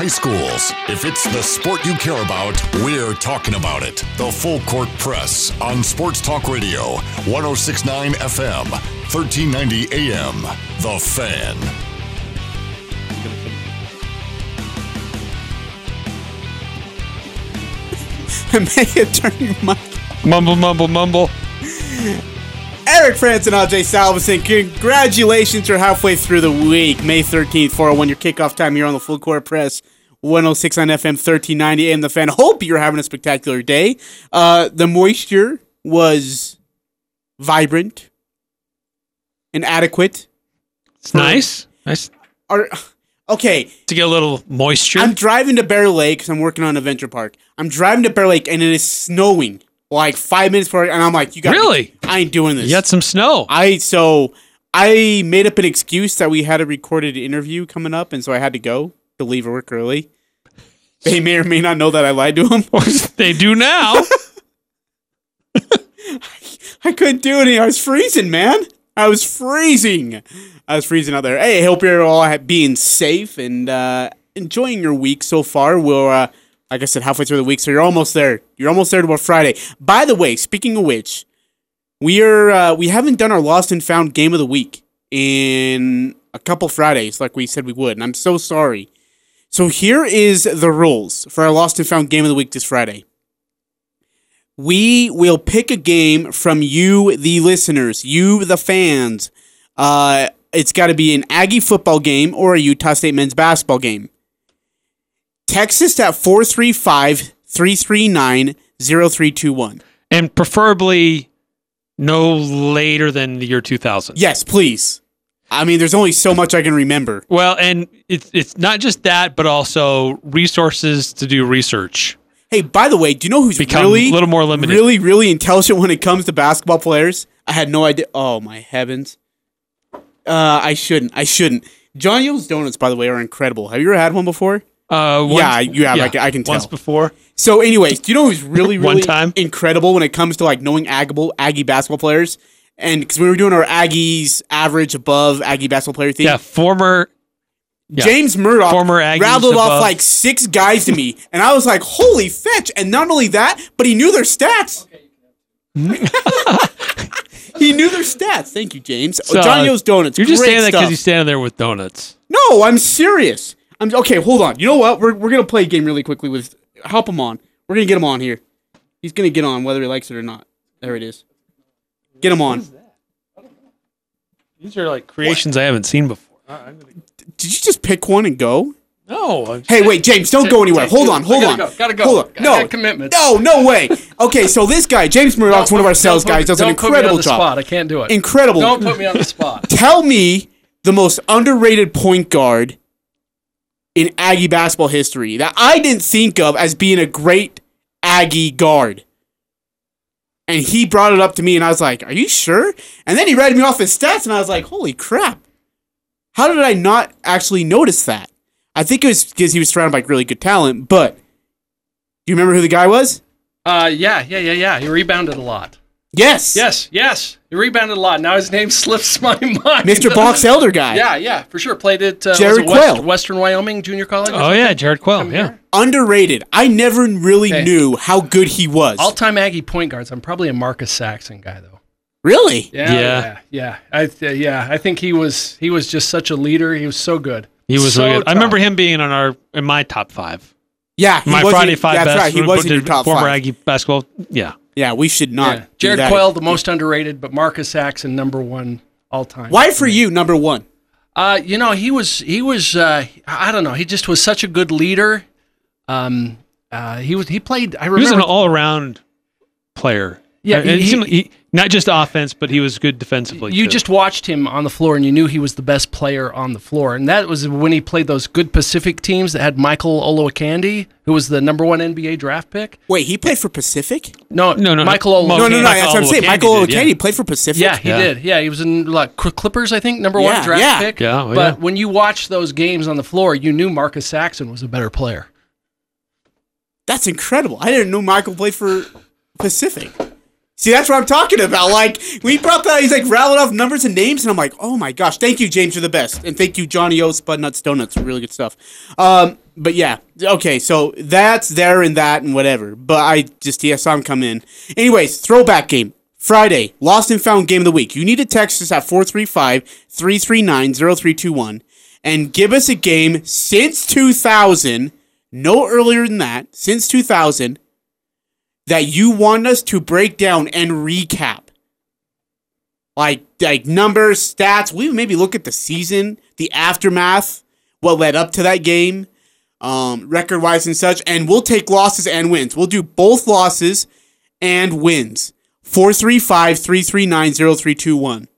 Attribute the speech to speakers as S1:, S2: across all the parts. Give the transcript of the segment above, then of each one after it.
S1: high schools. If it's the sport you care about, we're talking about it. The Full Court Press on Sports Talk Radio, 1069 FM, 1390 AM. The Fan.
S2: May it turn your mic.
S3: Mumble, mumble, mumble.
S2: Eric Frandsen and Ajay Salvesen, congratulations. You're halfway through the week. May 13th, 401, your kickoff time here on the Full Court Press. 106 on FM, 1390 AM. The fan. Hope you're having a spectacular day. Uh, the moisture was vibrant and adequate.
S3: It's nice. Nice
S2: Are, okay,
S3: to get a little moisture.
S2: I'm driving to Bear Lake because I'm working on Adventure Park. I'm driving to Bear Lake and it is snowing like five minutes before, and I'm like, you got
S3: Really?
S2: I ain't doing this.
S3: you got some snow.
S2: I so I made up an excuse that we had a recorded interview coming up, and so I had to go to leave work early. They may or may not know that I lied to them.
S3: they do now.
S2: I couldn't do any. I was freezing, man. I was freezing. I was freezing out there. Hey, I hope you're all being safe and uh, enjoying your week so far. We're, uh, like I said, halfway through the week, so you're almost there. You're almost there to about Friday. By the way, speaking of which, we are uh, we haven't done our lost and found game of the week in a couple Fridays, like we said we would, and I'm so sorry. So here is the rules for our lost and found game of the week this Friday. We will pick a game from you, the listeners, you, the fans. Uh, it's got to be an Aggie football game or a Utah State men's basketball game. Text us at 435 339 0321.
S3: and preferably no later than the year 2000.
S2: Yes, please. I mean, there's only so much I can remember.
S3: Well, and it's it's not just that, but also resources to do research.
S2: Hey, by the way, do you know who's
S3: Become
S2: really
S3: a little more limited.
S2: really, really intelligent when it comes to basketball players? I had no idea. Oh my heavens! Uh, I shouldn't. I shouldn't. Johnny O's donuts, by the way, are incredible. Have you ever had one before?
S3: Uh, once-
S2: Yeah, you have. I can- I can
S3: Once before.
S2: So, anyways, do you know who's really,
S3: One
S2: really
S3: time.
S2: incredible when it comes to like knowing Aggie, Aggie basketball players? And because we were doing our Aggies average above Aggie basketball player thing,
S3: Yeah, former. yeah.
S2: James Murdoch
S3: Former Aggies
S2: rattled off like six guys to me, and I was like, "Holy fetch!" And not only that, but he knew their stats. he knew their stats. Thank you, James.
S3: So,
S2: Johnny O's donuts.
S3: You're just saying that because he's standing there with donuts.
S2: No, I'm serious. I'm okay. Hold on. You know what? We're we're gonna play a game really quickly with. Help him on. We're gonna get him on here. He's gonna get on whether he likes it or not. There it is. Get him on.
S3: These are like creations I haven't seen before.
S2: Uh, did you just pick one and go?
S3: No. I'm
S2: Hey, wait, James, don't go anywhere.
S4: take
S2: Hold
S4: two.
S2: on, hold
S4: gotta
S2: on.
S4: go, gotta go.
S2: Hold on. No,
S4: got commitments.
S2: No, no way. Okay, so this guy, James Murdoch's one of our sales guys, does an
S4: don't put me on
S2: incredible job.
S4: Spot. I can't do it.
S2: Incredible.
S4: Don't put me on the spot.
S2: Tell me the most underrated point guard in Aggie basketball history that I didn't think of as being a great Aggie guard. And he brought it up to me, and I was like, Are you sure? And then he read me off his stats, and I was like, Holy crap. How did I not actually notice that? I think it was because he was surrounded by really good talent, but do you remember who the guy was?
S4: Uh, yeah, yeah, yeah, yeah. He rebounded a lot.
S2: Yes.
S4: Yes, yes. He rebounded a lot. Now his name slips my mind.
S2: Mr. Box Elder guy.
S4: Yeah, yeah, for sure. Played at uh,
S2: Jared
S4: was it West- Western Wyoming Junior College.
S3: Oh yeah, Jared Quayle. Yeah.
S2: Underrated. I never really
S4: Hey.
S2: knew how good he was.
S4: All-time Aggie point guards. I'm probably a Marcus Saxon guy though.
S2: really?
S4: Yeah,
S3: Yeah.
S4: yeah, yeah. I th- yeah, I think he was he was just such a leader. He was so good.
S3: He was
S4: so
S3: really good. I remember him being on our in my top five.
S2: Yeah, he
S3: My
S2: was
S3: Friday
S2: in-
S3: five
S2: That's
S3: best.
S2: right. He was
S3: put
S2: in your top
S3: former
S2: five.
S3: Aggie basketball. Yeah.
S2: Yeah, we should not.
S4: Yeah.
S2: do
S4: Jared
S2: that.
S4: Quayle, the most underrated, but Marcus Saxon, number one all time.
S2: Why for you number one?
S4: Uh, you know, he was he was uh, I don't know. He just was such a good leader. Um, uh, he was he played. I
S3: He was an all around player.
S4: Yeah,
S3: Uh, it
S4: he-
S3: seemed he- not just offense, but he was good defensively.
S4: you
S3: too.
S4: just watched him on the floor and you knew he was the best player on the floor. And that was when he played those good Pacific teams that had Michael Olowokandi, who was the number one NBA draft pick.
S2: Wait, he played for Pacific?
S4: No,
S3: No, no,
S4: Michael
S3: no.
S4: Olowokandi.
S2: No, no, no.
S3: Michael
S2: That's what I'm saying. Michael
S3: did, yeah.
S2: Played for Pacific.
S4: Yeah, he
S3: Yeah.
S4: did. Yeah, he was in like Clippers, I think, number
S2: Yeah,
S4: one draft
S2: yeah.
S4: pick.
S3: Yeah, oh,
S4: but
S3: yeah.
S4: when you watched those games on the floor, you knew Marcus Saxon was a better player.
S2: That's incredible. I didn't know Michael played for Pacific. See, that's what I'm talking about. Like, we brought that, he's like rattling off numbers and names, and I'm like, oh my gosh, thank you, James, you're the best. And thank you, Johnny O, Spudnuts Donuts, really good stuff. Um, but yeah, okay, so that's there and that and whatever. But I just, yeah, saw him come in. Anyways, throwback game. Friday, lost and found game of the week. You need to text us at 435 339 0321 and give us a game since 2000, no earlier than that, since 2000 that you want us to break down and recap. Like like numbers, stats. We maybe look at the season, the aftermath, what led up to that game, um, record wise and such, and we'll take losses and wins. We'll do both losses and wins. 435 339 0321.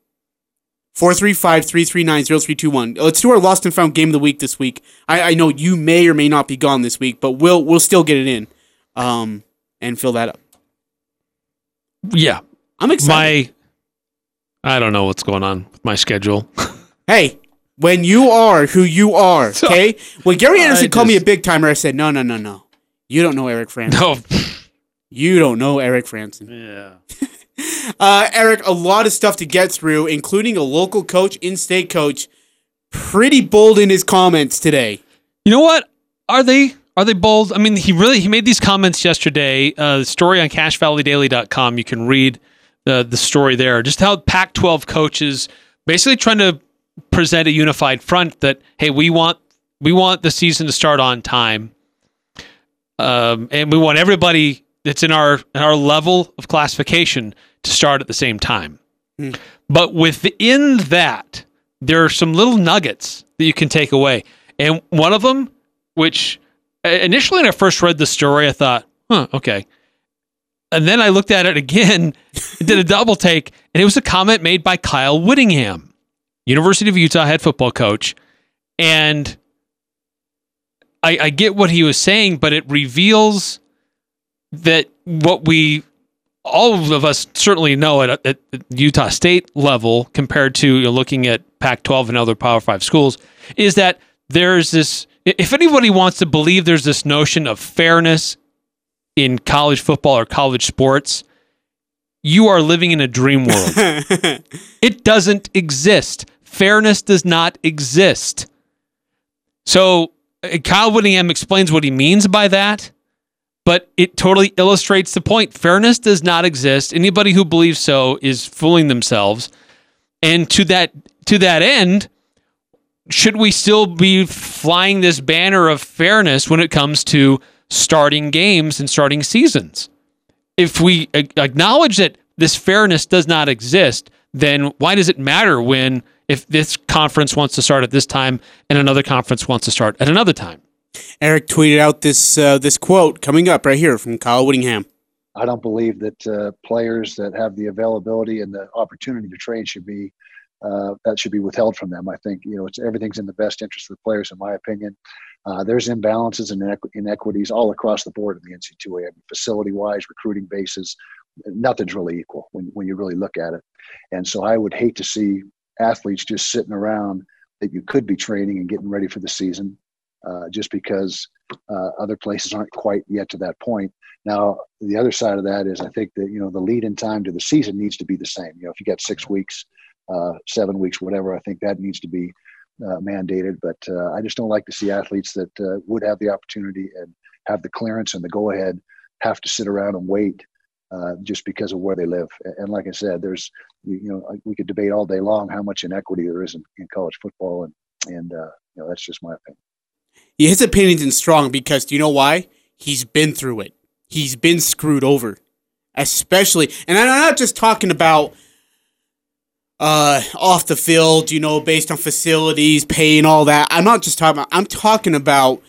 S2: 435 339 0321. Let's do our lost and found game of the week this week. I, I know you may or may not be gone this week, but we'll we'll still get it in. Um, and fill that up.
S3: Yeah.
S2: I'm excited.
S3: My, I don't know what's going on with my schedule.
S2: hey, when you are who you are, okay? When Gary Anderson
S3: I
S2: called me a big timer, I said, no, no, no, no. You don't know Eric Frandsen.
S3: no.
S2: You don't know Eric Frandsen.
S3: Yeah.
S2: Uh, Eric, a lot of stuff to get through, including a local coach, in-state coach. Pretty bold in his comments today.
S3: You know what? Are they are they bold? I mean, he really he made these comments yesterday. Uh, the story on CacheValleyDaily.com. You can read the the story there. Just how Pac-12 coaches basically trying to present a unified front that hey, we want we want the season to start on time, um, and we want everybody that's in our in our level of classification to start at the same time. But within that, there are some little nuggets that you can take away. And one of them, which uh, initially when I first read the story, I thought, huh, okay. And then I looked at it again, did a double take, and it was a comment made by Kyle Whittingham, University of Utah head football coach. And I, I get what he was saying, but it reveals that what we all of us certainly know at, at Utah State level compared to you know, looking at Pac-12 and other Power Five schools is that there's this. If anybody wants to believe there's this notion of fairness in college football or college sports, you are living in a dream world. it doesn't exist. Fairness does not exist. So uh, Kyle Whittingham explains what he means by that but it totally illustrates the point. Fairness does not exist. Anybody who believes so is fooling themselves. And to that to that end, should we still be flying this banner of fairness when it comes to starting games and starting seasons? If we acknowledge that this fairness does not exist, then why does it matter when if this conference wants to start at this time and another conference wants to start at another time?
S2: Eric tweeted out this uh, this quote coming up right here from Kyle Whittingham.
S5: I don't believe that uh, players that have the availability and the opportunity to train should be uh, that should be withheld from them. I think you know it's everything's in the best interest of the players, in my opinion. Uh, there's imbalances and inequ- inequities all across the board in the NC2A. I mean, facility-wise, recruiting bases, nothing's really equal when when you really look at it. And so I would hate to see athletes just sitting around that you could be training and getting ready for the season, uh, just because uh, other places aren't quite yet to that point. Now, the other side of that is I think that, you know, the lead in time to the season needs to be the same. You know, if you got six weeks, uh, seven weeks, whatever, I think that needs to be uh, mandated. But uh, I just don't like to see athletes that uh, would have the opportunity and have the clearance and the go ahead have to sit around and wait uh, just because of where they live. And like I said, there's, you, know, we could debate all day long how much inequity there is in, in college football. And, and uh, you know, that's just my opinion.
S2: Yeah, his opinions strong because do you know why? He's been through it. He's been screwed over, especially, and I'm not just talking about uh, off the field, you know, based on facilities, pay, and all that. I'm not just talking about. I'm talking about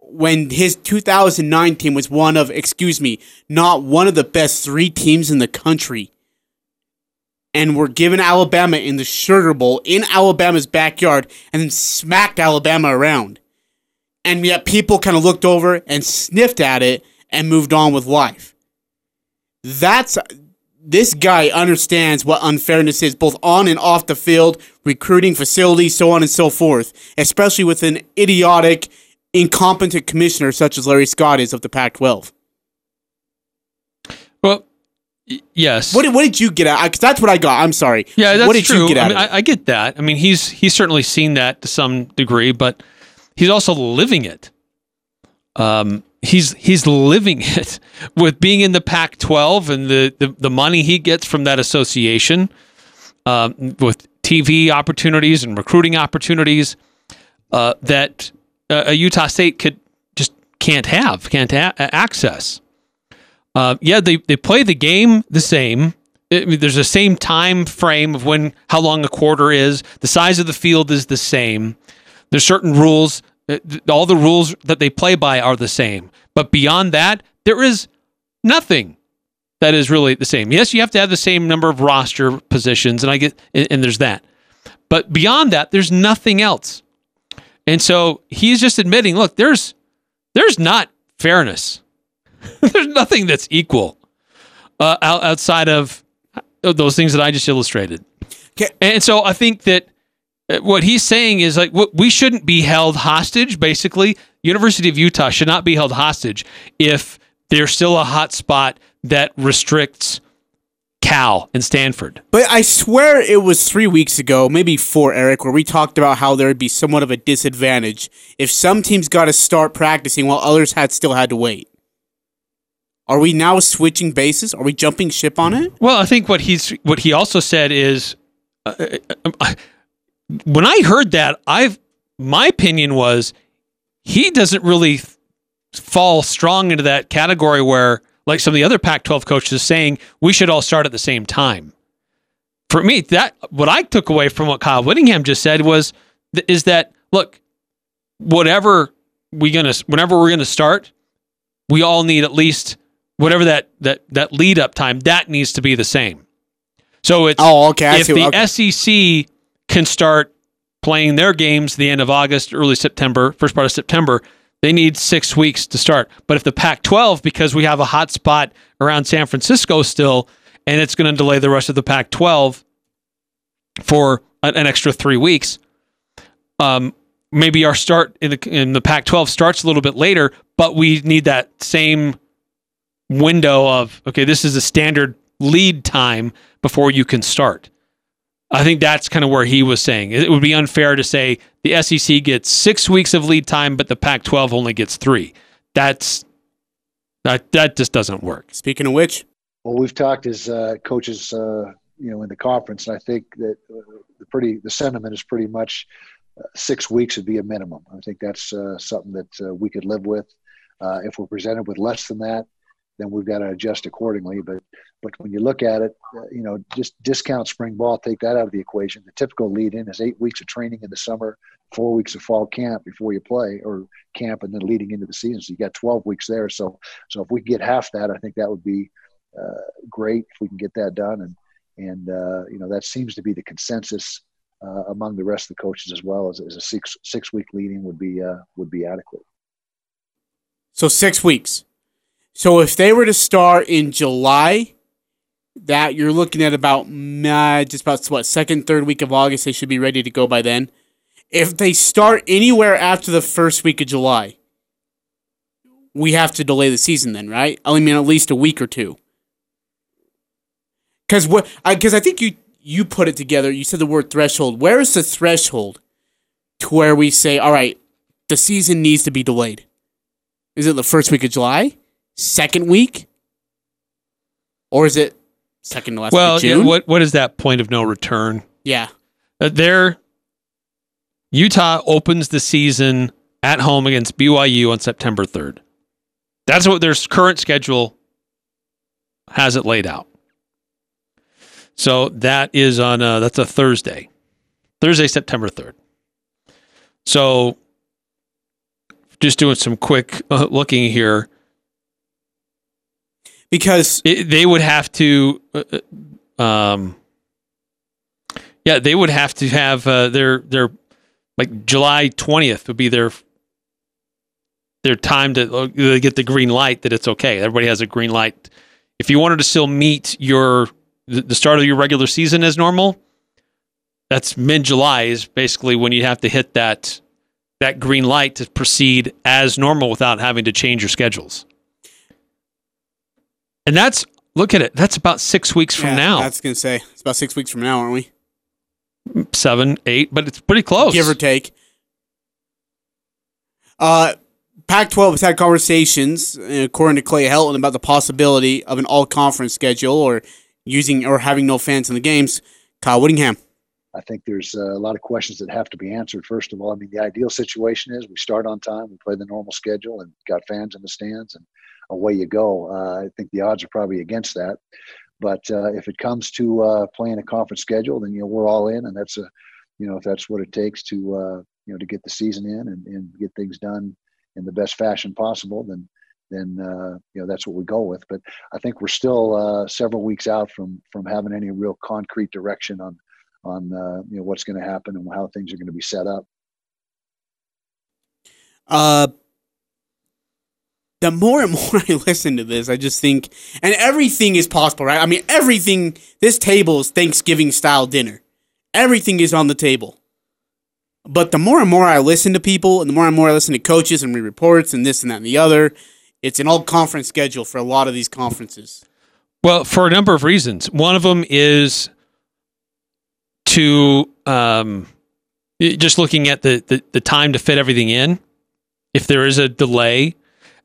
S2: when his 2009 team was one of, excuse me, not one of the best three teams in the country. And were given Alabama in the Sugar Bowl in Alabama's backyard and then smacked Alabama around and yet people kind of looked over and sniffed at it and moved on with life. That's this guy understands what unfairness is, both on and off the field, recruiting facilities, so on and so forth, especially with an idiotic, incompetent commissioner such as Larry Scott is of the Pac 12.
S3: Well, Yes.
S2: What did, what did you get at? Because that's what I got. I'm sorry.
S3: Yeah, that's
S2: what did
S3: true.
S2: you get
S3: I, mean, I, I get that. I mean, he's he's certainly seen that to some degree, but he's also living it. Um, he's he's living it with being in the Pac-12 and the the, the money he gets from that association, um, with TV opportunities and recruiting opportunities uh, that uh, a Utah State could just can't have, can't access. Uh, yeah, they, they play the game the same. I mean, there's the same time frame of when how long a quarter is. The size of the field is the same. There's certain rules. Uh, All the rules that they play by are the same. But beyond that, there is nothing that is really the same. Yes, you have to have the same number of roster positions, and I get and, and there's that. But beyond that, there's nothing else. And so he's just admitting, look, there's there's not fairness. there's nothing that's equal uh, outside of those things that I just illustrated.
S2: Okay.
S3: And so I think that uh, what he's saying is like we shouldn't be held hostage. Basically, University of Utah should not be held hostage if there's still a hot spot that restricts Cal and Stanford.
S2: But I swear it was three weeks ago, maybe four, Eric, where we talked about how there would be somewhat of a disadvantage if some teams got to start practicing while others had still had to wait. Are we now switching bases? Are we jumping ship on it?
S3: Well, I think what he's what he also said is, uh, uh, uh, when I heard that, I've my opinion was he doesn't really fall strong into that category where, like some of the other Pac-12 coaches, saying we should all start at the same time. For me, that what I took away from what Kyle Whittingham just said was is that look, whatever we gonna whenever we're gonna start, we all need at least whatever that that that lead up time that needs to be the same. So it's
S2: Oh, okay.
S3: If the
S2: okay.
S3: SEC can start playing their games the end of August, early September, first part of September, they need six weeks to start. But if the Pac-12, because we have a hot spot around San Francisco still, and it's going to delay the rest of the Pac-12 for an extra three weeks, um, maybe our start in the in the Pac-12 starts a little bit later, but we need that same window of okay, this is a standard lead time before you can start. I think that's kind of where he was saying it would be unfair to say the SEC gets six weeks of lead time, but the Pac-12 only gets three. That's that that just doesn't work.
S2: Speaking of which,
S5: Well, we've talked as uh, coaches, uh, you know, in the conference, and I think that uh, the pretty the sentiment is pretty much uh, six weeks would be a minimum. I think that's uh, something that uh, we could live with. Uh, if we're presented with less than that, then we've got to adjust accordingly. But but when you look at it, uh, you know, just discount spring ball, take that out of the equation. The typical lead in is eight weeks of training in the summer, four weeks of fall camp before you play, or camp and then leading into the season. So you got 12 weeks there. So so if we get half that, I think that would be uh, great if we can get that done. And and uh, you know that seems to be the consensus uh, among the rest of the coaches as well. As, as a six six week leading would be uh, would be adequate.
S2: so six weeks. So if they were to start in July, that you're looking at about uh, just about what second, third week of August, they should be ready to go by then. If they start anywhere after the first week of July, we have to delay the season then, right? I mean, at least a week or two. Because what? Because I, think you you put it together. You said the word threshold. Where is the threshold to where we say, all right, the season needs to be delayed? Is it the first week of July? Second week? Or is it second to last
S3: Well,
S2: week
S3: yeah, what what is that point of no return?
S2: yeah.
S3: Uh, there, Utah opens the season at home against BYU on September 3rd. That's what their current schedule has it laid out. So that is on uh, that's a Thursday, Thursday, September 3rd. So just doing some quick uh, looking here.
S2: Because
S3: it, they would have to uh, uh, um yeah they would have to have uh, their their like july 20th would be their their time to uh, get the green light that it's okay. Everybody has a green light. If you wanted to still meet your the start of your regular season as normal that's mid-july is basically when you have to hit that that green light to proceed as normal without having to change your schedules and that's look at it. That's about six weeks from
S2: Yeah,
S3: now.
S2: That's gonna say it's about six weeks from now, aren't we?
S3: Seven, eight, but it's pretty close.
S2: give or take. Uh, Pac-12 has had conversations, uh, according to Clay Helton, about the possibility of an all-conference schedule or using or having no fans in the games. Kyle Whittingham.
S5: I think there's uh, a lot of questions that have to be answered. First of all, I mean, the ideal situation is we start on time, we play the normal schedule, and got fans in the stands, and away you go. Uh, I think the odds are probably against that. But uh, if it comes to uh, playing a conference schedule, then you know we're all in, and that's a, you know, if that's what it takes to uh, you know to get the season in and, and get things done in the best fashion possible, then then uh, you know that's what we go with. But I think we're still uh, several weeks out from from having any real concrete direction on on you know what's going to happen and how things are going to be set up.
S2: Uh, the more and more I listen to this, I just think, and everything is possible, right? I mean, everything. This table is Thanksgiving style dinner. Everything is on the table. But the more and more I listen to people, and the more and more I listen to coaches and reports and this and that and the other, it's an all conference schedule for a lot of these conferences.
S3: Well, for a number of reasons. One of them is to um, just looking at the, the, the time to fit everything in. If there is a delay,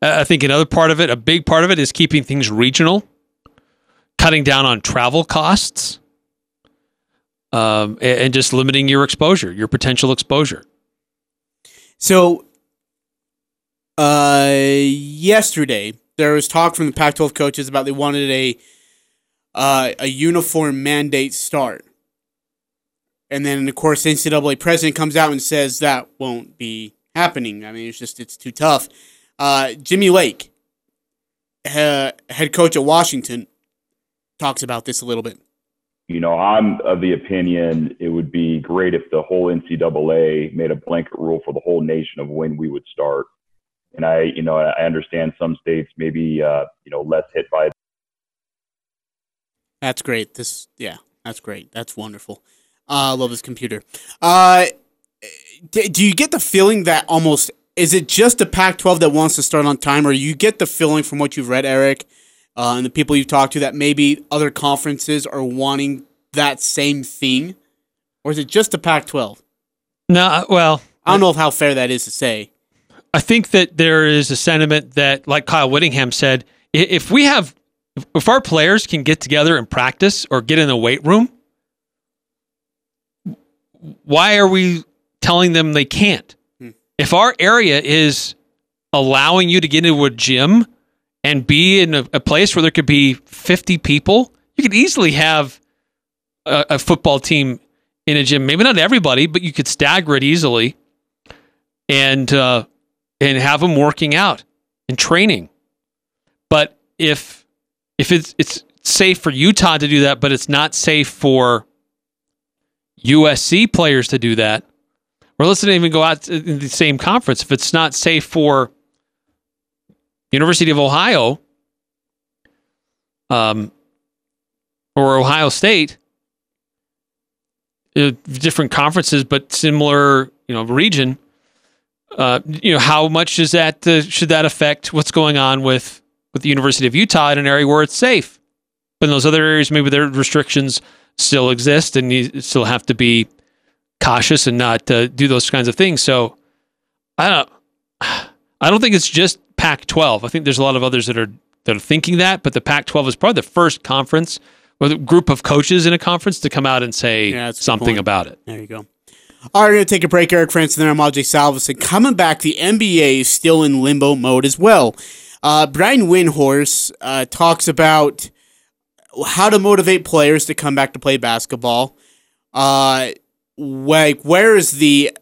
S3: I think another part of it, a big part of it, is keeping things regional, cutting down on travel costs, um, and, and just limiting your exposure, your potential exposure.
S2: So, uh, yesterday there was talk from the Pac-12 coaches about they wanted a uh, a uniform mandate start, and then of course the NCAA president comes out and says that won't be happening. I mean, it's just it's too tough. Uh, Jimmy Lake, uh, head coach at Washington, talks about this a little bit.
S6: You know, I'm of the opinion it would be great if the whole NCAA made a blanket rule for the whole nation of when we would start. And I, you know, I understand some states maybe, uh, you know, less hit by
S2: That's great. This, yeah, that's great. That's wonderful. Uh, I love this computer. Uh, d- do you get the feeling that almost is it just the Pac-12 that wants to start on time, or you get the feeling from what you've read, Eric, uh, and the people you've talked to that maybe other conferences are wanting that same thing, or is it just the Pac-12?
S3: No, well,
S2: I don't know how fair that is to say.
S3: I think that there is a sentiment that, like Kyle Whittingham said, if we have, if our players can get together and practice or get in the weight room, why are we telling them they can't? If our area is allowing you to get into a gym and be in a, a place where there could be 50 people, you could easily have a, a football team in a gym. Maybe not everybody, but you could stagger it easily and uh, and have them working out and training. But if if it's it's safe for Utah to do that, but it's not safe for USC players to do that, or let's not even go out in the same conference. If it's not safe for University of Ohio, um, or Ohio State, uh, different conferences but similar, you know, region. Uh, you know, how much does that uh, should that affect what's going on with with the University of Utah in an area where it's safe? But in those other areas, maybe their restrictions still exist, and you still have to be cautious and not uh, do those kinds of things. So, I don't, I don't think it's just Pac-12. I think there's a lot of others that are that are thinking that, but the Pac-12 is probably the first conference or the group of coaches in a conference to come out and say
S2: Yeah, that's a good
S3: something about it.
S2: There you go. All right, we're going to take a break. Eric Frandsen and then I'm Ajay Salvesen. Coming back, the NBA is still in limbo mode as well. Uh, Brian Windhorst uh, talks about how to motivate players to come back to play basketball. Uh, like, where is the.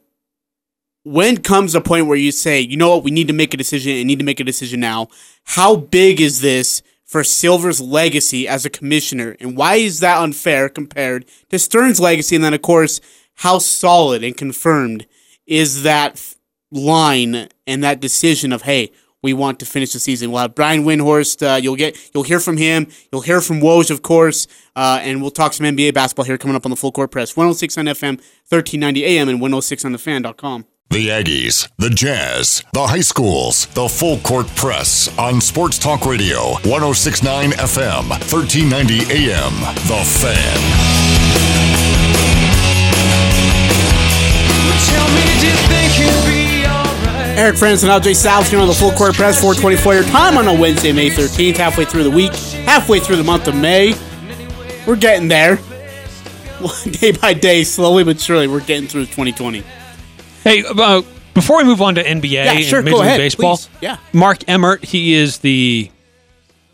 S2: When comes a point where you say, you know what, we need to make a decision and need to make a decision now? How big is this for Silver's legacy as a commissioner? And why is that unfair compared to Stern's legacy? And then, of course, how solid and confirmed is that line and that decision of hey we want to finish the season we'll have brian windhorst uh, you'll get you'll hear from him you'll hear from woj of course uh, and we'll talk some nba basketball here coming up on the full court press 106 on fm 1390 am and 106 on the fan.com
S1: The Aggies, the Jazz, the high schools, the full court press on Sports Talk Radio, 1069 FM, 1390 AM. The Fan.
S2: Eric Frandsen and Jay South here on the Full Court Press 424 your time on a Wednesday, May 13th, halfway through the week, halfway through the month of May. We're getting there. Day by day, slowly but surely, we're getting through 2020.
S3: Hey, uh, before we move on to NBA
S2: Yeah, sure,
S3: and Major League Baseball,
S2: please. Yeah.
S3: Mark Emmert, he is the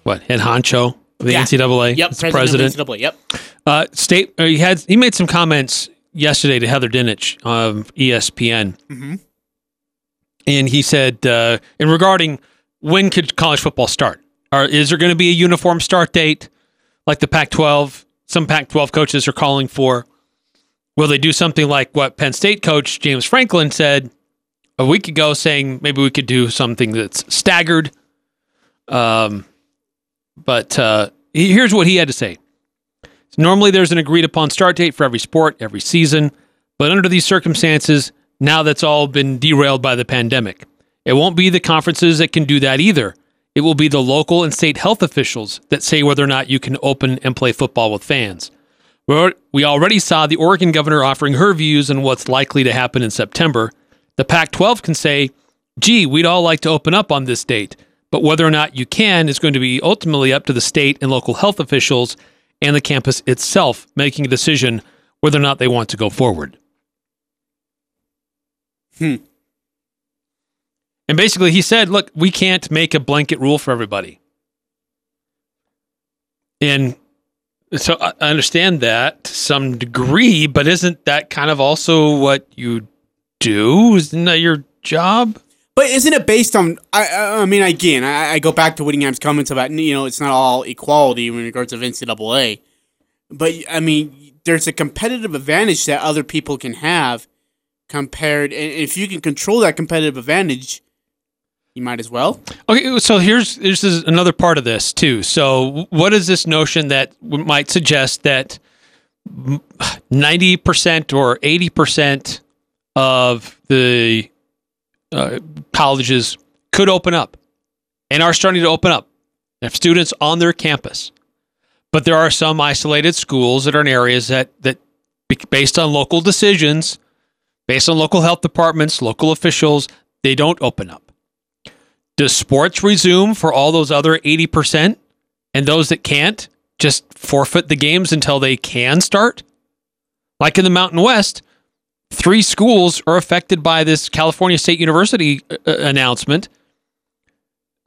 S3: what head honcho of the
S2: Yeah.
S3: NCAA.
S2: Yep, president,
S3: president.
S2: of the NCAA. Yep.
S3: Uh, state uh, he had he made some comments yesterday to Heather Dinich of ESPN,
S2: Mm-hmm.
S3: And he said, uh, and regarding when could college football start? Or is there going to be a uniform start date like the Pac-12? Some Pac-12 coaches are calling for. Will they do something like what Penn State coach James Franklin said a week ago, saying maybe we could do something that's staggered? Um, but uh, here's what he had to say. Normally, there's an agreed upon start date for every sport, every season, but under these circumstances, now that's all been derailed by the pandemic. It won't be the conferences that can do that either. It will be the local and state health officials that say whether or not you can open and play football with fans. We already saw the Oregon governor offering her views on what's likely to happen in September. The Pac 12 can say, gee, we'd all like to open up on this date, but whether or not you can is going to be ultimately up to the state and local health officials and the campus itself making a decision whether or not they want to go forward.
S2: Hmm.
S3: And basically, he said, look, we can't make a blanket rule for everybody. And so I understand that to some degree, but isn't that kind of also what you do? Isn't that your job?
S2: But isn't it based on? I, I I mean, again, I, I go back to Whittingham's comments about you know it's not all equality in regards of NCAA, but I mean, there's a competitive advantage that other people can have compared, and if you can control that competitive advantage, you might as well.
S3: Okay, so here's this is another part of this too. So, what is this notion that might suggest that ninety percent or eighty percent of the uh, colleges could open up and are starting to open up? Have students on their campus, but there are some isolated schools that are in areas that that, based on local decisions, based on local health departments, local officials, they don't open up. Does sports resume for all those other 80% and those that can't just forfeit the games until they can start? Like in the Mountain West, three schools are affected by this California State University uh, uh, announcement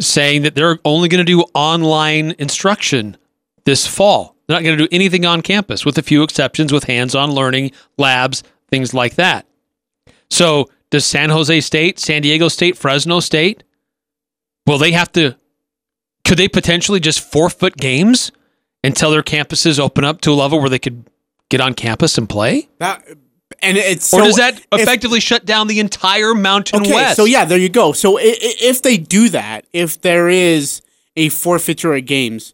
S3: saying that they're only going to do online instruction this fall. They're not going to do anything on campus, with a few exceptions, with hands on learning, labs, things like that. So, does San Jose State, San Diego State, Fresno State, will they have to, could they potentially just forfeit games until their campuses open up to a level where they could get on campus and play?
S2: That and it's
S3: Or
S2: so
S3: does that
S2: if-
S3: effectively shut down the entire Mountain
S2: Okay,
S3: West?
S2: so yeah, there you go. So if they do that, if there is a forfeiture of games,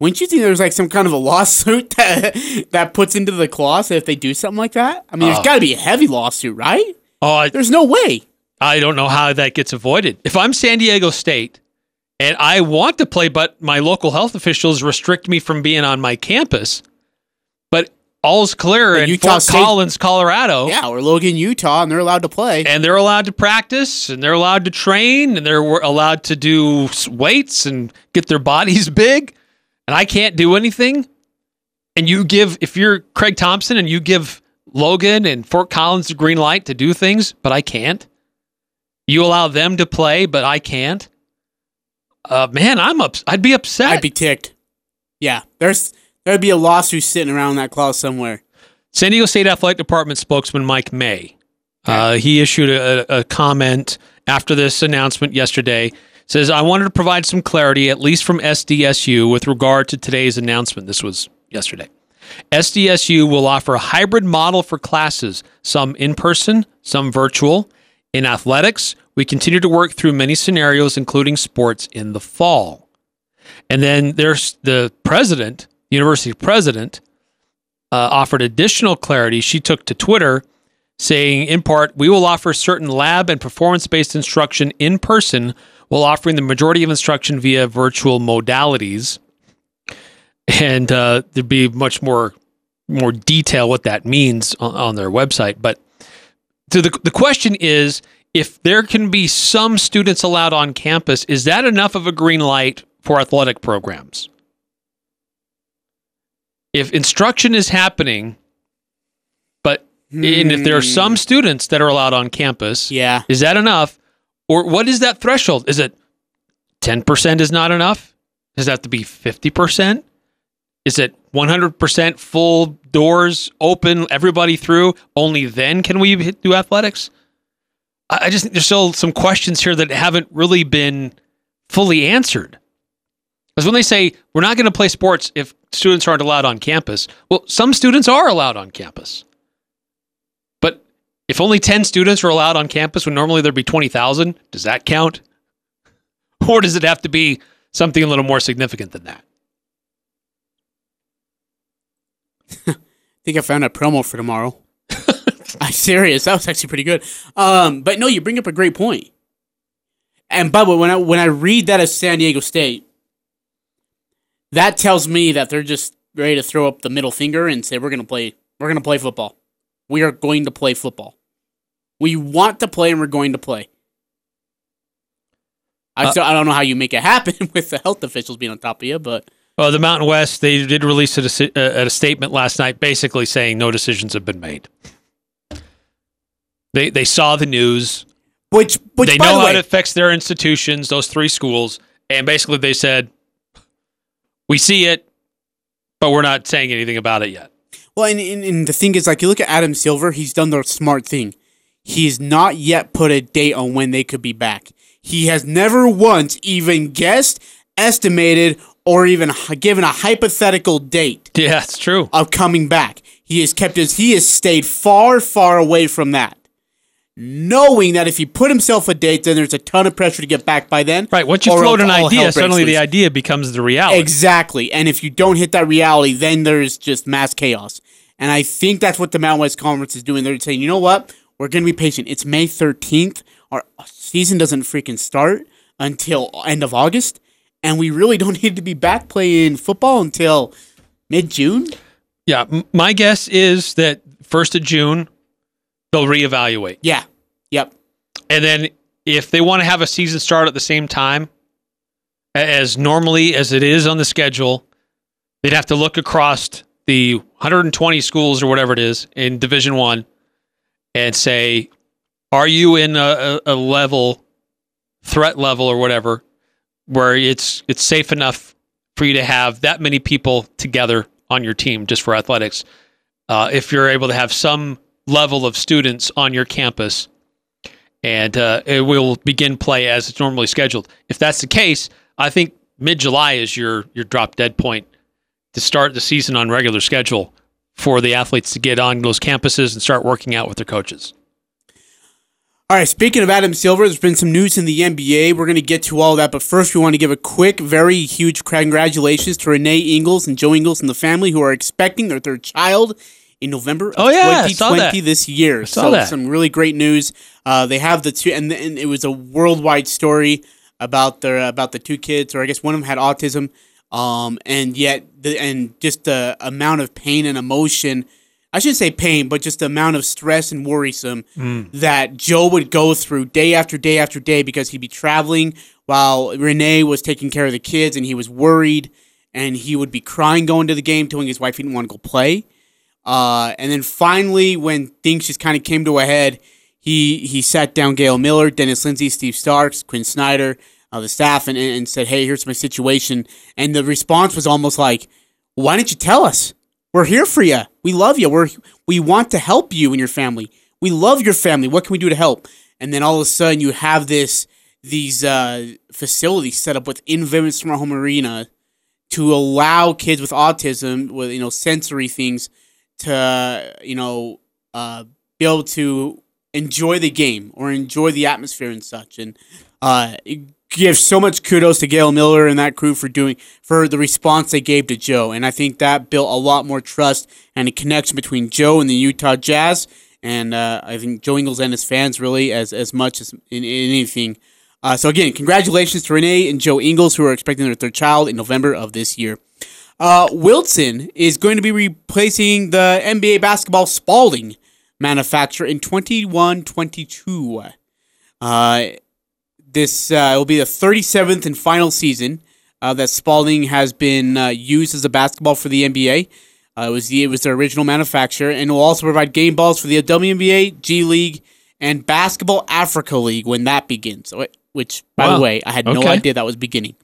S2: wouldn't you think there's like some kind of a lawsuit that that puts into the clause if they do something like that? I mean, there's uh. got to be a heavy lawsuit, right?
S3: Oh, I,
S2: There's no way.
S3: I don't know how that gets avoided. If I'm San Diego State and I want to play, but my local health officials restrict me from being on my campus, but all's clear
S2: But
S3: in
S2: Utah
S3: Fort
S2: State-
S3: Collins, Colorado.
S2: Yeah, or Logan, Utah, and they're allowed to play.
S3: and they're allowed to practice and they're allowed to train and they're allowed to do s- weights and get their bodies big and I can't do anything and you give if you're Craig Thompson and you give Logan and Fort Collins the green light to do things but I can't you allow them to play but I can't uh man I'm up I'd be upset
S2: I'd be ticked. Yeah, there's there'd be a lawsuit sitting around that clause somewhere.
S3: San Diego State Athletic Department spokesman Mike May. Uh, he issued a, a comment after this announcement yesterday. Says, I wanted to provide some clarity, at least from SDSU, with regard to today's announcement. This was yesterday. SDSU will offer a hybrid model for classes, some in person, some virtual. In athletics, we continue to work through many scenarios, including sports in the fall. And then there's the president, university president, uh, offered additional clarity. She took to Twitter saying, in part, we will offer certain lab and performance based instruction in person while offering the majority of instruction via virtual modalities. And uh, there'd be much more more detail what that means on, on their website. But so the, the question is if there can be some students allowed on campus, is that enough of a green light for athletic programs? If instruction is happening, but and if there are some students that are allowed on campus,
S2: Yeah.
S3: is that enough? Or what is that threshold? Is it 10% is not enough? Does that have to be 50%? Is it 100% full doors open, everybody through? Only then can we do athletics? I just think there's still some questions here that haven't really been fully answered. Because when they say we're not going to play sports if students aren't allowed on campus, well, some students are allowed on campus. If only 10 students are allowed on campus when normally there'd be 20,000, does that count? Or does it have to be something a little more significant than that?
S2: I think I found a promo for tomorrow. I'm serious. That was actually pretty good. Um, but no, you bring up a great point. And Bubba, when I when I read that as San Diego State, that tells me that they're just ready to throw up the middle finger and say we're gonna play we're gonna play football. We are going to play football. We want to play and we're going to play. I
S3: Uh,
S2: still I don't know how you make it happen with the health officials being on top of you, but
S3: Well, the Mountain West, they did release a, deci- uh, a statement last night basically saying no decisions have been made. They, they saw the news.
S2: which which
S3: they
S2: by
S3: know
S2: the
S3: how it affects their institutions, those three schools. And basically they said, we see it, but we're not saying anything about it yet.
S2: Well, and, and, and the thing is, like, you look at Adam Silver, he's done the smart thing. He's not yet put a date on when they could be back. He has never once even guessed, estimated, or even given a hypothetical date
S3: Yeah, it's true.
S2: of coming back. He has kept his, he has stayed far, far away from that. Knowing that if he put himself a date, then there's a ton of pressure to get back by then.
S3: Right. Once you float an idea, suddenly the idea becomes the reality.
S2: Exactly. And if you don't hit that reality, then there's just mass chaos. And I think that's what the Mountain West Conference is doing. They're saying, you know what? We're going to be patient. It's May 13th. Our season doesn't freaking start until end of August. And we really don't need to be back playing football until mid June.
S3: Yeah, m- my guess is that first of June they'll reevaluate,
S2: Yeah. Yep.
S3: and then if they want to have a season start at the same time as normally as it is on the schedule, they'd have to look across the 120 schools or whatever it is in Division One and say, are you in a, a, level, threat level or whatever, where it's it's safe enough for you to have that many people together on your team just for athletics? Uh, if you're able to have some level of students on your campus, and uh, it will begin play as it's normally scheduled. If that's the case, I think mid July is your your drop dead point to start the season on regular schedule for the athletes to get on those campuses and start working out with their coaches.
S2: All right, speaking of Adam Silver, there's been some news in the NBA. We're going to get to all that, but first we want to give a quick, very huge congratulations to Renae Ingles and Joe Ingles and the family who are expecting their third child in November of
S3: Oh, yeah, I saw
S2: 2020
S3: that.
S2: this year.
S3: saw
S2: so
S3: that.
S2: some really great news. Uh, they have the two, and, and it was a worldwide story about the about the two kids, or I guess one of them had autism, um, and yet the and just the amount of pain and emotion. I shouldn't say pain, but just the amount of stress and worrisome that Joe would go through day after day after day because he'd be traveling while Renae was taking care of the kids and he was worried and he would be crying going to the game, telling his wife he didn't want to go play. Uh, and then finally, when things just kind of came to a head, he he sat down Gail Miller, Dennis Lindsey, Steve Starks, Quinn Snyder, uh, the staff, and, and said, "Hey, here's my situation." And the response was almost like, "Why didn't you tell us? We're here for you. We love you. We're we want to help you and your family. We love your family. What can we do to help?" And then all of a sudden, you have this these uh, facilities set up within Vivint Smart Home Arena to allow kids with autism with you know sensory things to you know uh, be able to enjoy the game or enjoy the atmosphere and such and uh, give so much kudos to Gail Miller and that crew for doing for the response they gave to Joe and I think that built a lot more trust and a connection between Joe and the Utah Jazz and uh, I think Joe Ingles and his fans really as as much as in, in anything. Uh, so again, congratulations to Renae and Joe Ingles who are expecting their third child in November of this year. Uh, Wilson is going to be replacing the NBA basketball Spalding manufacturer in 21-22. Uh, this uh, will be the 37th and final season uh, that Spalding has been uh, used as a basketball for the NBA. Uh, it was the, it was their original manufacturer, and will also provide game balls for the WNBA, G League, and Basketball Africa League when that begins. Which, by
S3: Wow.
S2: the way, I had no idea that was beginning.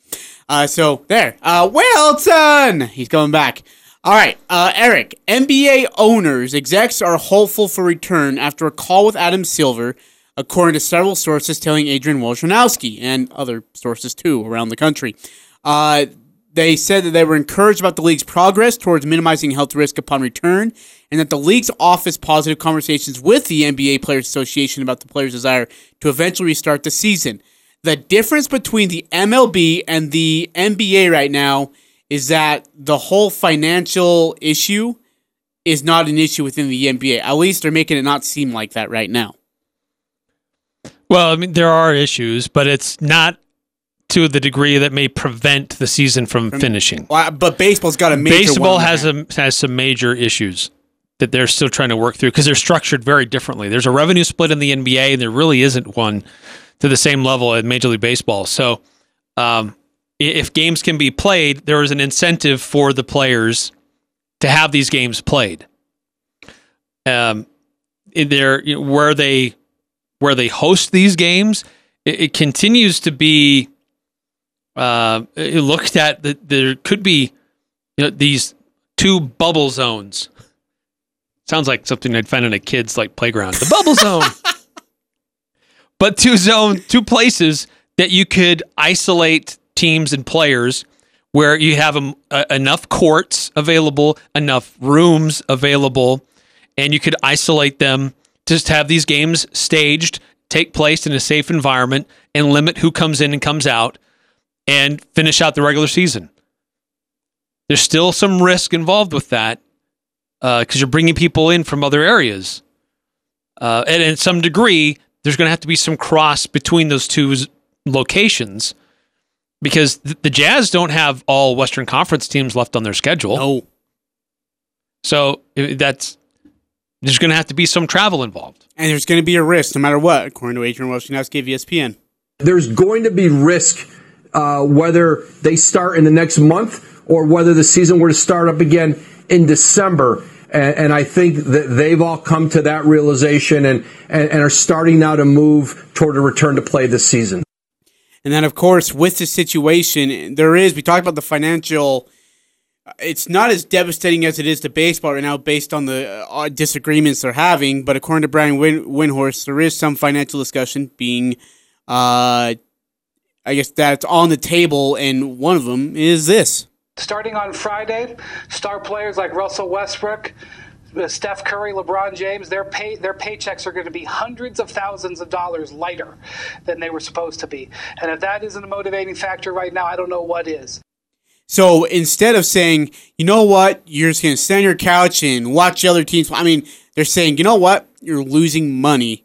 S2: Uh, so there, uh, Wilson, he's coming back. All right, uh, Eric. NBA owners, execs are hopeful for return after a call with Adam Silver, according to several sources telling Adrian Wojnarowski and other sources too around the country. Uh, they said that they were encouraged about the league's progress towards minimizing health risk upon return, and that the league's office positive conversations with the NBA Players Association about the players' desire to eventually restart the season. The difference between the MLB and the NBA right now is that the whole financial issue is not an issue within the NBA. At least they're making it not seem like that right now.
S3: Well, I mean, there are issues, but it's not to the degree that may prevent the season from finishing.
S2: Well, But baseball's got a major
S3: Baseball has
S2: there.
S3: a, has some major issues that they're still trying to work through because they're structured very differently. There's a revenue split in the NBA, and there really isn't one to the same level at Major League Baseball. So, um, if games can be played, there is an incentive for the players to have these games played. Um, in their you know, where they where they host these games, it, it continues to be uh, looked at that there could be you know, these two bubble zones. Sounds like something I'd find in a kid's like playground. The bubble zone. but two zone, two places that you could isolate teams and players where you have um, uh, enough courts available, enough rooms available, and you could isolate them. Just have these games staged, take place in a safe environment, and limit who comes in and comes out, and finish out the regular season. There's still some risk involved with that because you're bringing people in from other areas, uh, and in some degree, there's going to have to be some cross between those two locations because th- the Jazz don't have all Western Conference teams left on their schedule.
S2: No.
S3: So that's there's going to have to be some travel involved.
S2: And there's going to be a risk no matter what, according to Adrian Wojnarowski of ESPN.
S7: there's going to be risk uh, whether they start in the next month or whether the season were to start up again in December. And, and I think that they've all come to that realization and, and, and are starting now to move toward a return to play this season.
S2: And then, of course, with the situation, there is, we talked about the financial, it's not as devastating as it is to baseball right now based on the uh, disagreements they're having. But according to Brian Win- Windhorst, there is some financial discussion being, uh, I guess, that's on the table. And one of them is this.
S8: Starting on Friday, star players like Russell Westbrook, uh, Steph Curry, LeBron James, their pay their paychecks are going to be hundreds of thousands of dollars lighter than they were supposed to be. And if that isn't a motivating factor right now, I don't know what is.
S2: So instead of saying, you know what, you're just going to sit on your couch and watch the other teams, I mean, they're saying, you know what, you're losing money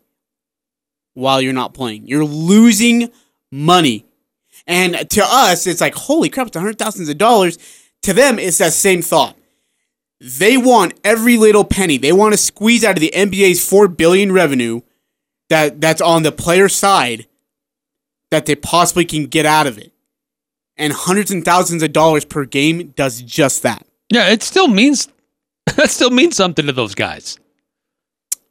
S2: while you're not playing. You're losing money. And to us, it's like, holy crap, it's hundred thousands of dollars. To them, it's that same thought. They want every little penny. They want to squeeze out of the NBA's four billion revenue that that's on the player side that they possibly can get out of it and hundreds and thousands of dollars per game does just that.
S3: Yeah, it still means that still means something to those guys.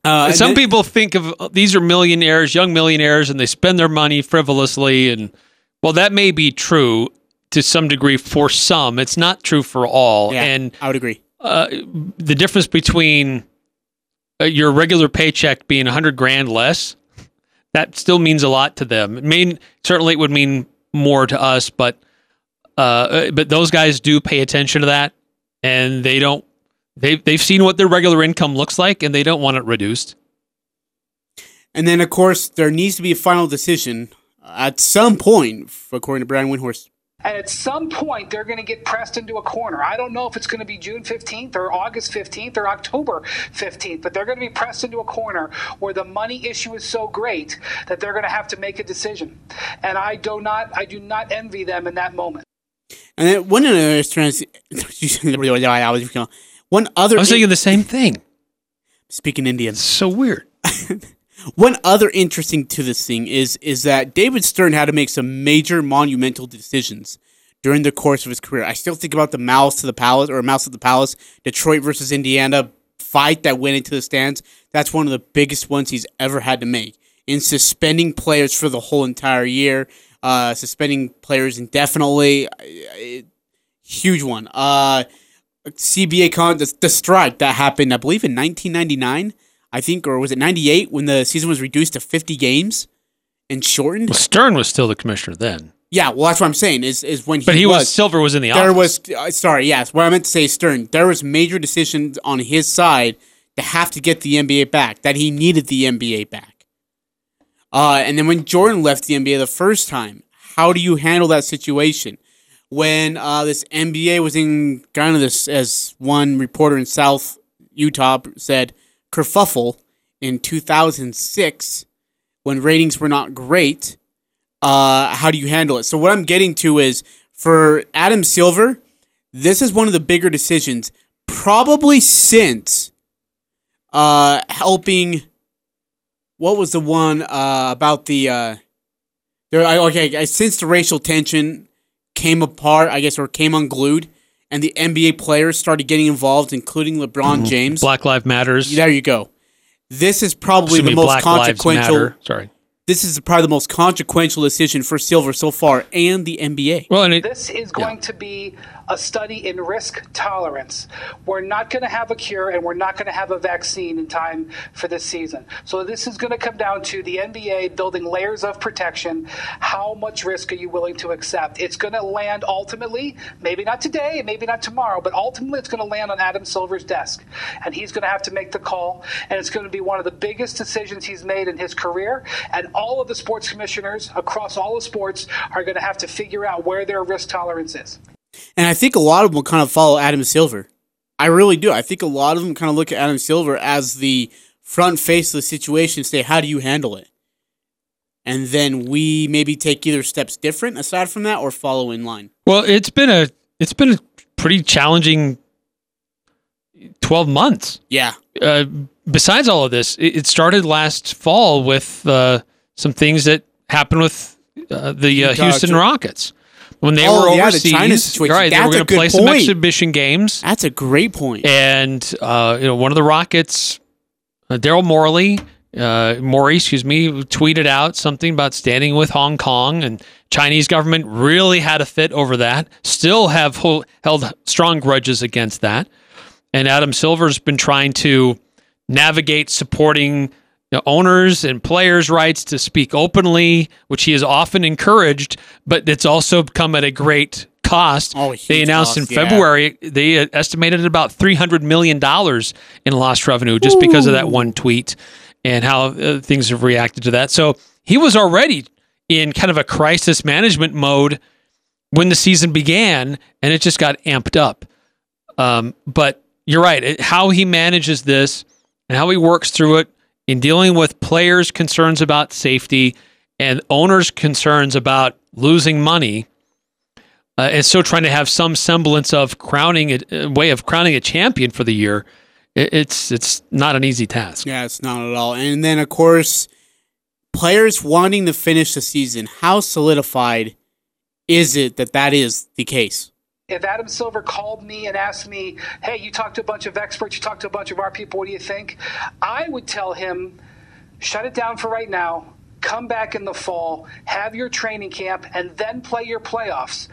S2: Uh,
S3: Some
S2: then-
S3: people think of these are millionaires, young millionaires, and they spend their money frivolously. And well, that may be true to some degree for some. It's not true for all.
S2: yeah,
S3: And
S2: I would agree.
S3: uh, the difference between uh, your regular paycheck being a hundred grand less, that still means a lot to them. It mean certainly it would mean more to us, but uh, uh, but those guys do pay attention to that, and they don't. They they've seen what their regular income looks like, and they don't want it reduced.
S2: And then, of course, there needs to be a final decision at some point, according to Brian Windhorst,
S8: And at some point, they're going to get pressed into a corner. I don't know if it's going to be June 15th or August 15th or October 15th, but they're going to be pressed into a corner where the money issue is so great that they're going to have to make a decision. And I do not, I do not envy them in that moment.
S2: And then one other trans- one other
S3: I was thinking the same thing.
S2: speaking Indian.
S3: It's so weird.
S2: One other interesting to this thing is is that David Stern had to make some major monumental decisions during the course of his career. I still think about the Malice to the Palace or Malice at the Palace, Detroit versus Indiana fight that went into the stands. That's one of the biggest ones he's ever had to make. In suspending players for the whole entire year, uh, suspending players indefinitely, it- huge one. Uh, CBA con the, the strike that happened, I believe, in 1999. I think, or was it 98 when the season was reduced to 50 games and shortened?
S3: Well, Stern was still the commissioner then,
S2: Yeah, well, that's what I'm saying. Is is when he,
S3: but he was,
S2: was
S3: Silver was in the
S2: there
S3: office.
S2: was uh, sorry, yes, what I meant to say, Stern. There was major decisions on his side to have to get the NBA back. That he needed the NBA back. Uh, and then when Jordan left the NBA the first time, how do you handle that situation? When uh, this NBA was in kind of this, as one reporter in South Utah said, kerfuffle in 2006 when ratings were not great. Uh, how do you handle it? So what I'm getting to is for Adam Silver, this is one of the bigger decisions, probably since uh, helping. What was the one uh, about the? Uh, there, I, okay, I- since the racial tension came apart, I guess, or came unglued, and the NBA players started getting involved, including LeBron James.
S3: Black Lives Matters.
S2: There you go. This is probably
S3: Excuse
S2: the most
S3: Black Lives
S2: consequential.
S3: Matter. Sorry.
S2: This is probably the most consequential decision for Silver so far, and the NBA.
S3: Well, and it,
S8: This is going to be a study in risk tolerance. We're not going to have a cure and we're not going to have a vaccine in time for this season. So, this is going to come down to the NBA building layers of protection. How much risk are you willing to accept? It's going to land ultimately, maybe not today, maybe not tomorrow, but ultimately it's going to land on Adam Silver's desk. And he's going to have to make the call. And it's going to be one of the biggest decisions he's made in his career. And all of the sports commissioners across all the sports are going to have to figure out where their risk tolerance is.
S2: And I think a lot of them will kind of follow Adam Silver. I really do. I think a lot of them kind of look at Adam Silver as the front face of the situation, say, how do you handle it? And then we maybe take either steps different aside from that or follow in line.
S3: well, it's been a it's been a pretty challenging twelve months.
S2: Yeah.
S3: uh, besides all of this, it, it started last fall with uh, some things that happened with uh, the uh, Houston. Rockets when they
S2: Oh,
S3: were
S2: yeah, the
S3: overseas.
S2: China situation.
S3: Right, they were going to play some exhibition games,
S2: That's a great point.
S3: and uh, you know one of the Rockets, uh, Daryl Morley. Uh, Morey, excuse me, tweeted out something about standing with Hong Kong, and Chinese government really had a fit over that. Still have held strong grudges against that and Adam Silver's been trying to navigate supporting you know, owners and players' rights to speak openly, which he has often encouraged, but it's also come at a great cost.
S2: Oh, a
S3: they announced
S2: cost,
S3: in
S2: yeah.
S3: February they estimated about three hundred million dollars in lost revenue just because of that one tweet and how uh, things have reacted to that. So he was already in kind of a crisis management mode when the season began, and it just got amped up. Um, but you're right. It, how he manages this and how he works through it in dealing with players' concerns about safety and owners' concerns about losing money, uh, and still trying to have some semblance of crowning a, a way of crowning a champion for the year. It, it's it's not an easy task.
S2: Yeah, it's not at all. And then, of course, players wanting to finish the season, how solidified is it that that is the case?
S8: If Adam Silver called me and asked me, "Hey, you talked to a bunch of experts, you talked to a bunch of our people. What do you think?" I would tell him, "Shut it down for right now. Come back in the fall, have your training camp, and then play your playoffs."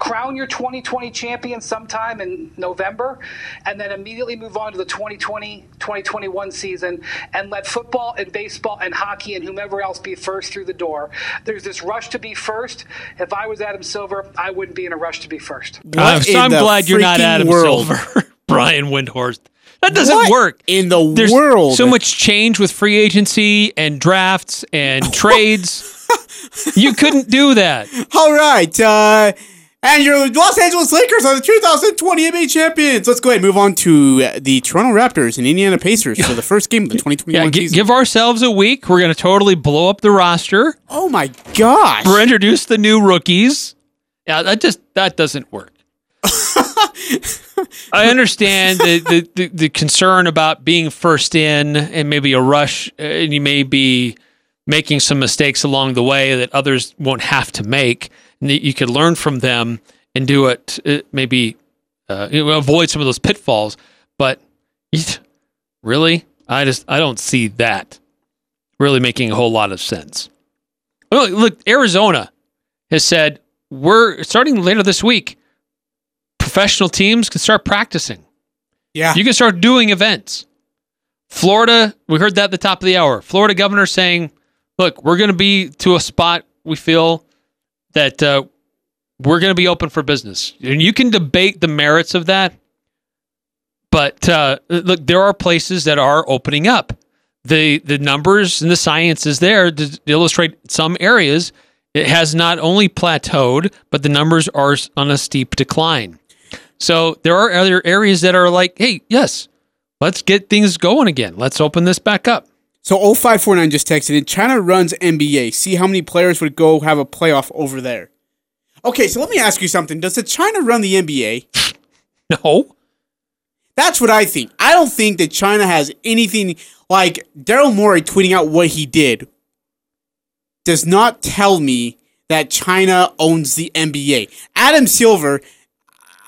S8: Crown your 2020 champion sometime in November, and then immediately move on to the 2020 2021 season and let football and baseball and hockey and whomever else be first through the door. There's this rush to be first. If I was Adam Silver, I wouldn't be in a rush to be first.
S2: What
S3: I'm, so I'm glad you're not Adam
S2: world?
S3: Silver, Brian Windhorst. That doesn't
S2: What
S3: work
S2: in the
S3: There's
S2: world?
S3: so much change with free agency and drafts and trades. you couldn't do that.
S2: All right. Uh, And your Los Angeles Lakers are the 2020 NBA champions. Let's go ahead and move on to the Toronto Raptors and Indiana Pacers for the first game of the 2021
S3: Yeah, gi-
S2: season.
S3: give ourselves a week. We're going to totally blow up the roster.
S2: oh my gosh.
S3: We're introduce the new rookies. Yeah, that just that doesn't work. I understand the, the, the, the concern about being first in and maybe a rush, and you may be making some mistakes along the way that others won't have to make. You could learn from them and do it. uh, Maybe uh, avoid some of those pitfalls. But really, I just I don't see that really making a whole lot of sense. Look, look Arizona has said we're starting later this week. Professional teams can start practicing.
S2: yeah.
S3: You can start doing events. Florida, we heard that at the top of the hour. Florida governor saying, "Look, we're going to be to a spot we feel that uh, we're going to be open for business." And you can debate the merits of that, but uh, look, there are places that are opening up. the The numbers and the science is there to illustrate some areas. It has not only plateaued, but the numbers are on a steep decline. So there are other areas that are like, hey, yes, let's get things going again. Let's open this back up.
S2: So 0549 just texted in China runs NBA. See how many players would go have a playoff over there. Okay, so let me ask you something. Does the China run the NBA?
S3: No,
S2: That's what I think. I don't think that China has anything like Daryl Morey tweeting out what he did does not tell me that China owns the NBA. Adam Silver,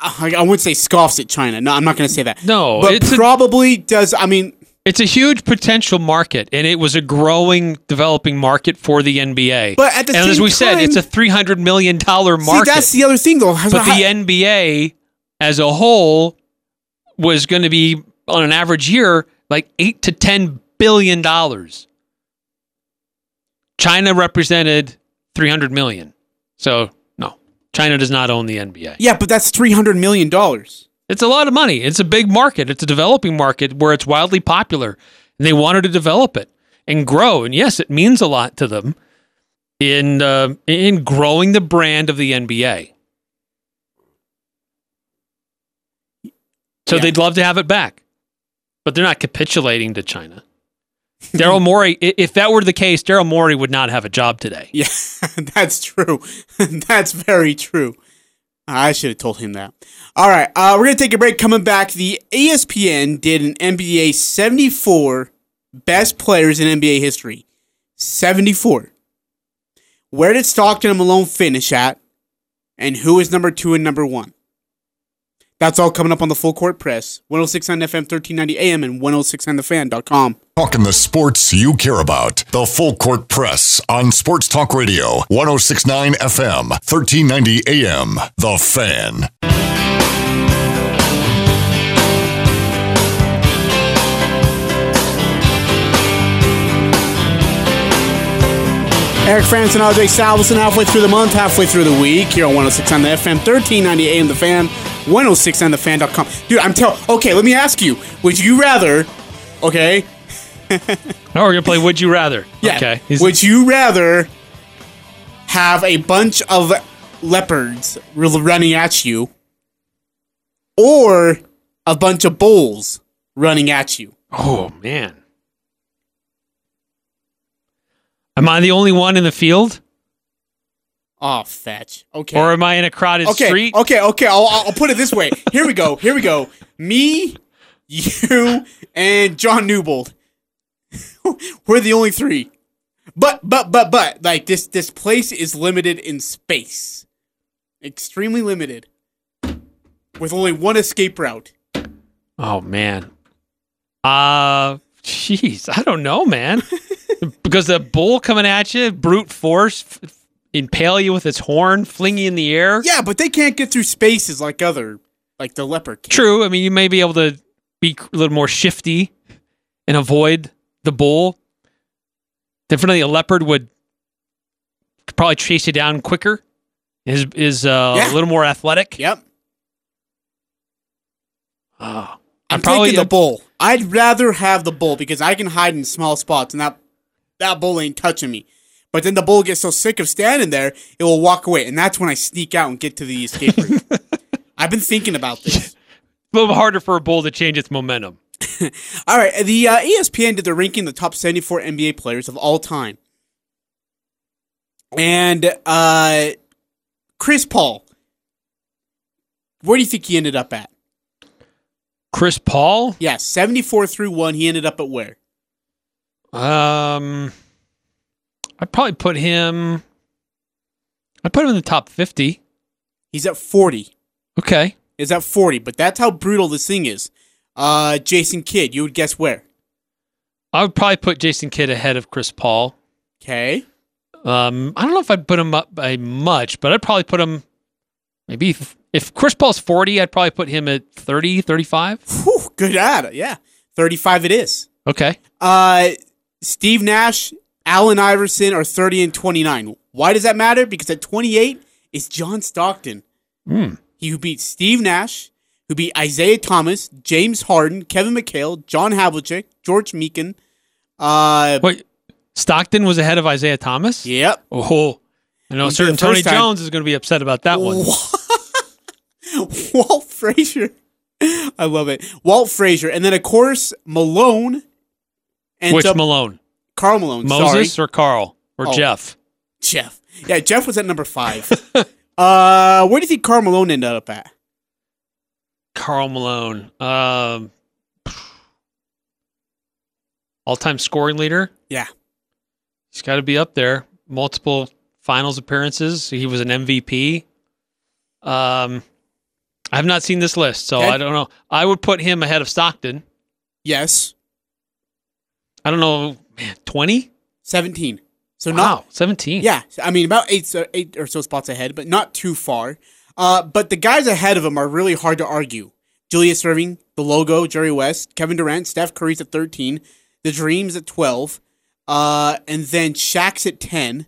S2: I, I wouldn't say scoffs at China. No, I'm not going to say that.
S3: No,
S2: but
S3: it's a-
S2: probably does. I mean,
S3: it's a huge potential market, and it was a growing, developing market for the NBA.
S2: But at the
S3: and as we said, it's a three hundred million dollar market.
S2: see, that's the other thing though.
S3: but the NBA as a whole was going to be on an average year like eight to ten billion dollars. China represented three hundred million, so no, China does not own the NBA.
S2: yeah, but that's three hundred million dollars.
S3: It's a lot of money. It's a big market. It's a developing market where it's wildly popular, and they wanted to develop it and grow. And yes, it means a lot to them in uh, in growing the brand of the NBA. So
S2: Yeah.
S3: they'd love to have it back, but they're not capitulating to China. Daryl Morey, if that were the case, Daryl Morey would not have a job today.
S2: Yeah, that's true. that's very true. I should have told him that. All right, uh, we're gonna take a break. Coming back, the ESPN did an NBA 74 best players in NBA history. 74. Where did Stockton and Malone finish at? And who is number two and number one? That's all coming up on the Full Court Press. 1069 FM, 1390 AM, and 1069thefan.com.
S1: Talking the sports you care about. The Full Court Press on Sports Talk Radio, 1069 FM, 1390 AM. The Fan.
S2: Eric Frandsen, Ajay Salvesen, halfway through the month, halfway through the week, here on 106 on the FM, 1390 AM The Fan, 106 on the fan.com. Dude, I'm telling, okay, let me ask you, would you rather, okay,
S3: Now we're gonna play Would You Rather.
S2: yeah,
S3: Okay. He's-
S2: would you rather have a bunch of leopards running at you or a bunch of bulls running at you?
S3: Oh man. Am I the only one in the field?
S2: Oh, fetch. Okay.
S3: Or am I in a crowded
S2: okay,
S3: street?
S2: Okay, okay. I'll, I'll put it this way. Here we go. Here we go. Me, you, and John Newbold. We're the only three. But but but but like this this place is limited in space. Extremely limited. With only one escape route.
S3: Oh man. Uh jeez, I don't know, man. because the bull coming at you, brute force, f- impale you with its horn, fling you in the air.
S2: Yeah, but they can't get through spaces like other like the leopard. Can.
S3: True. I mean, you may be able to be a little more shifty and avoid the bull. Definitely, a leopard would probably chase you down quicker. Is is uh,
S2: Yeah.
S3: a little more athletic.
S2: Yep.
S3: Oh.
S2: I'm
S3: probably-
S2: taking the bull. I'd rather have the bull because I can hide in small spots and that that bull ain't touching me. But then the bull gets so sick of standing there, it will walk away, and that's when I sneak out and get to the escape route. I've been thinking about this.
S3: A little harder for a bull to change its momentum.
S2: All right, the uh, ESPN did the ranking the top 74 NBA players of all time. And uh, Chris Paul, where do you think he ended up at?
S3: Chris Paul?
S2: Yeah, 74 through 1. He ended up at where?
S3: Um, I'd probably put him. I'd put him in the top fifty.
S2: He's at 40.
S3: Okay.
S2: Is at 40, but that's how brutal this thing is. Uh, Jason Kidd, you would guess where?
S3: I would probably put Jason Kidd ahead of Chris Paul.
S2: Okay.
S3: Um, I don't know if I'd put him up by much, but I'd probably put him maybe if, if Chris Paul's 40, I'd probably put him at 30, 35.
S2: Whew, good ad. Yeah. 35 it is.
S3: Okay.
S2: Uh, Steve Nash, Allen Iverson are 30 and 29. Why does that matter? Because at 28 is John Stockton.
S3: Hmm.
S2: He who beat Steve Nash, who beat Isiah Thomas, James Harden, Kevin McHale, John Havlicek, George Mikan. Uh,
S3: Wait, Stockton was ahead of Isiah Thomas?
S2: yep.
S3: Oh, I know certain Tony
S2: time.
S3: Jones is going to be upset about that one.
S2: Walt Frazier. I love it. Walt Frazier. And then, of course, Malone. And
S3: Which Malone?
S2: Karl Malone.
S3: Moses
S2: sorry.
S3: or Karl or
S2: Oh.
S3: Jeff?
S2: Jeff. Yeah, Jeff was at number five. uh, where do you think Karl Malone ended up at?
S3: Karl Malone. Um, all-time scoring leader.
S2: Yeah.
S3: He's got to be up there. Multiple finals appearances. He was an MVP. Um, I have not seen this list, so
S2: Okay.
S3: I don't know. I would put him ahead of Stockton.
S2: Yes.
S3: I don't know, 20?
S2: 17. So
S3: Wow,
S2: not
S3: 17.
S2: Yeah, I mean about eight, so eight or so spots ahead, but not too far. Uh, but the guys ahead of him are really hard to argue. Julius Erving, the logo, Jerry West, Kevin Durant, Steph Curry's at thirteen, the Dreams at twelve, uh, and then Shaq's at ten.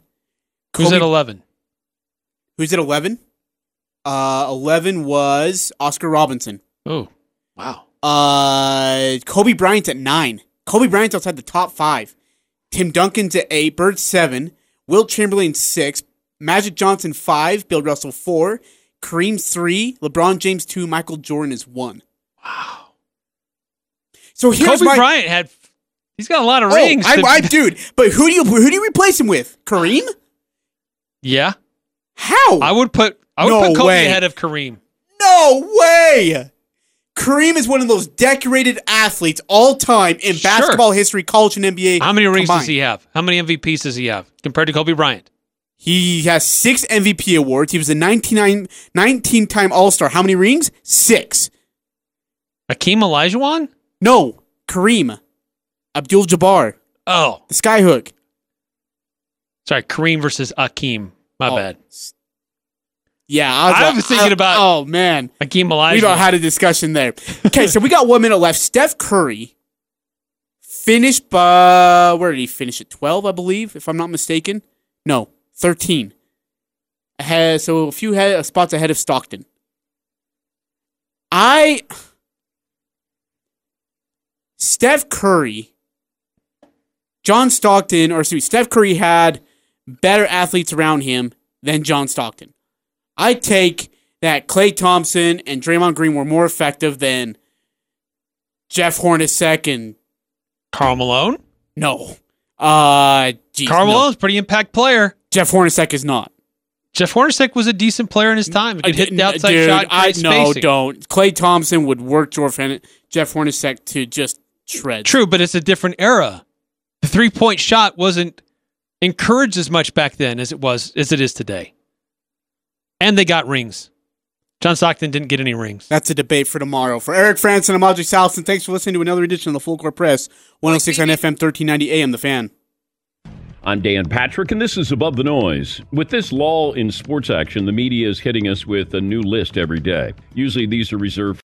S3: Who's at 11?
S2: Who's at eleven? Uh, eleven was Oscar Robertson.
S3: Oh, wow.
S2: Uh, Kobe Bryant's at nine. Kobe Bryant's outside the top five. Tim Duncan's at eight. Bird seven. Wilt Chamberlain six. Magic Johnson five. Bill Russell four. Kareem three. LeBron James two. Michael Jordan is one.
S3: Wow.
S2: So here's
S3: Kobe
S2: my
S3: Bryant had, he's got a lot of
S2: oh,
S3: rings.
S2: I,
S3: to-
S2: I, dude. But who do you who do you replace him with? Kareem?
S3: yeah.
S2: How?
S3: I would put, I would
S2: No
S3: put Kobe
S2: way.
S3: ahead of Kareem.
S2: no way. Kareem is one of those decorated athletes all time in
S3: Sure.
S2: basketball history, college and NBA.
S3: How many rings
S2: combined.
S3: does he have? How many MVPs does he have compared to Kobe Bryant?
S2: He has six MVP awards. He was a 19, 19 time All Star. How many rings? Six.
S3: Akeem Olajuwon?
S2: No, Kareem. Abdul Jabbar.
S3: Oh,
S2: The Skyhook.
S3: sorry, Kareem versus Akeem. My
S2: Oh,
S3: bad.
S2: Yeah, I was,
S3: I was thinking about-
S2: Oh, man.
S3: Akeem Olajuwon.
S2: We don't had a discussion there. Okay, so we got one minute left. Steph Curry finished by. Where did he finish at 12, I believe, if I'm not mistaken? No, 13. Ahead, so a few head, uh, spots ahead of Stockton. I. Steph Curry, John Stockton, or excuse me, Steph Curry had better athletes around him than John Stockton. I take that Klay Thompson and Draymond Green were more effective than Jeff Hornacek and
S3: Karl Malone.
S2: no. Uh, geez,
S3: Karl
S2: no.
S3: Malone's pretty impact player.
S2: Jeff Hornacek is not.
S3: Jeff Hornacek was a decent player in his time. He could hit the outside
S2: Dude,
S3: shot.
S2: I no,
S3: spacing.
S2: don't. Klay Thompson would work Jeff Hornacek to just shred.
S3: True, but it's a different era. The three point shot wasn't encouraged as much back then as it was as it is today. And they got rings. John Stockton didn't get any rings.
S2: That's a debate for tomorrow. For Eric Frandsen, I'm Ajay Salvesen. Thanks for listening to another edition of the Full Court Press. 106 on FM, 1390 AM, The Fan.
S9: I'm Dan Patrick, and this is Above the Noise. With this lull in sports action, the media is hitting us with a new list every day. Usually these are reserved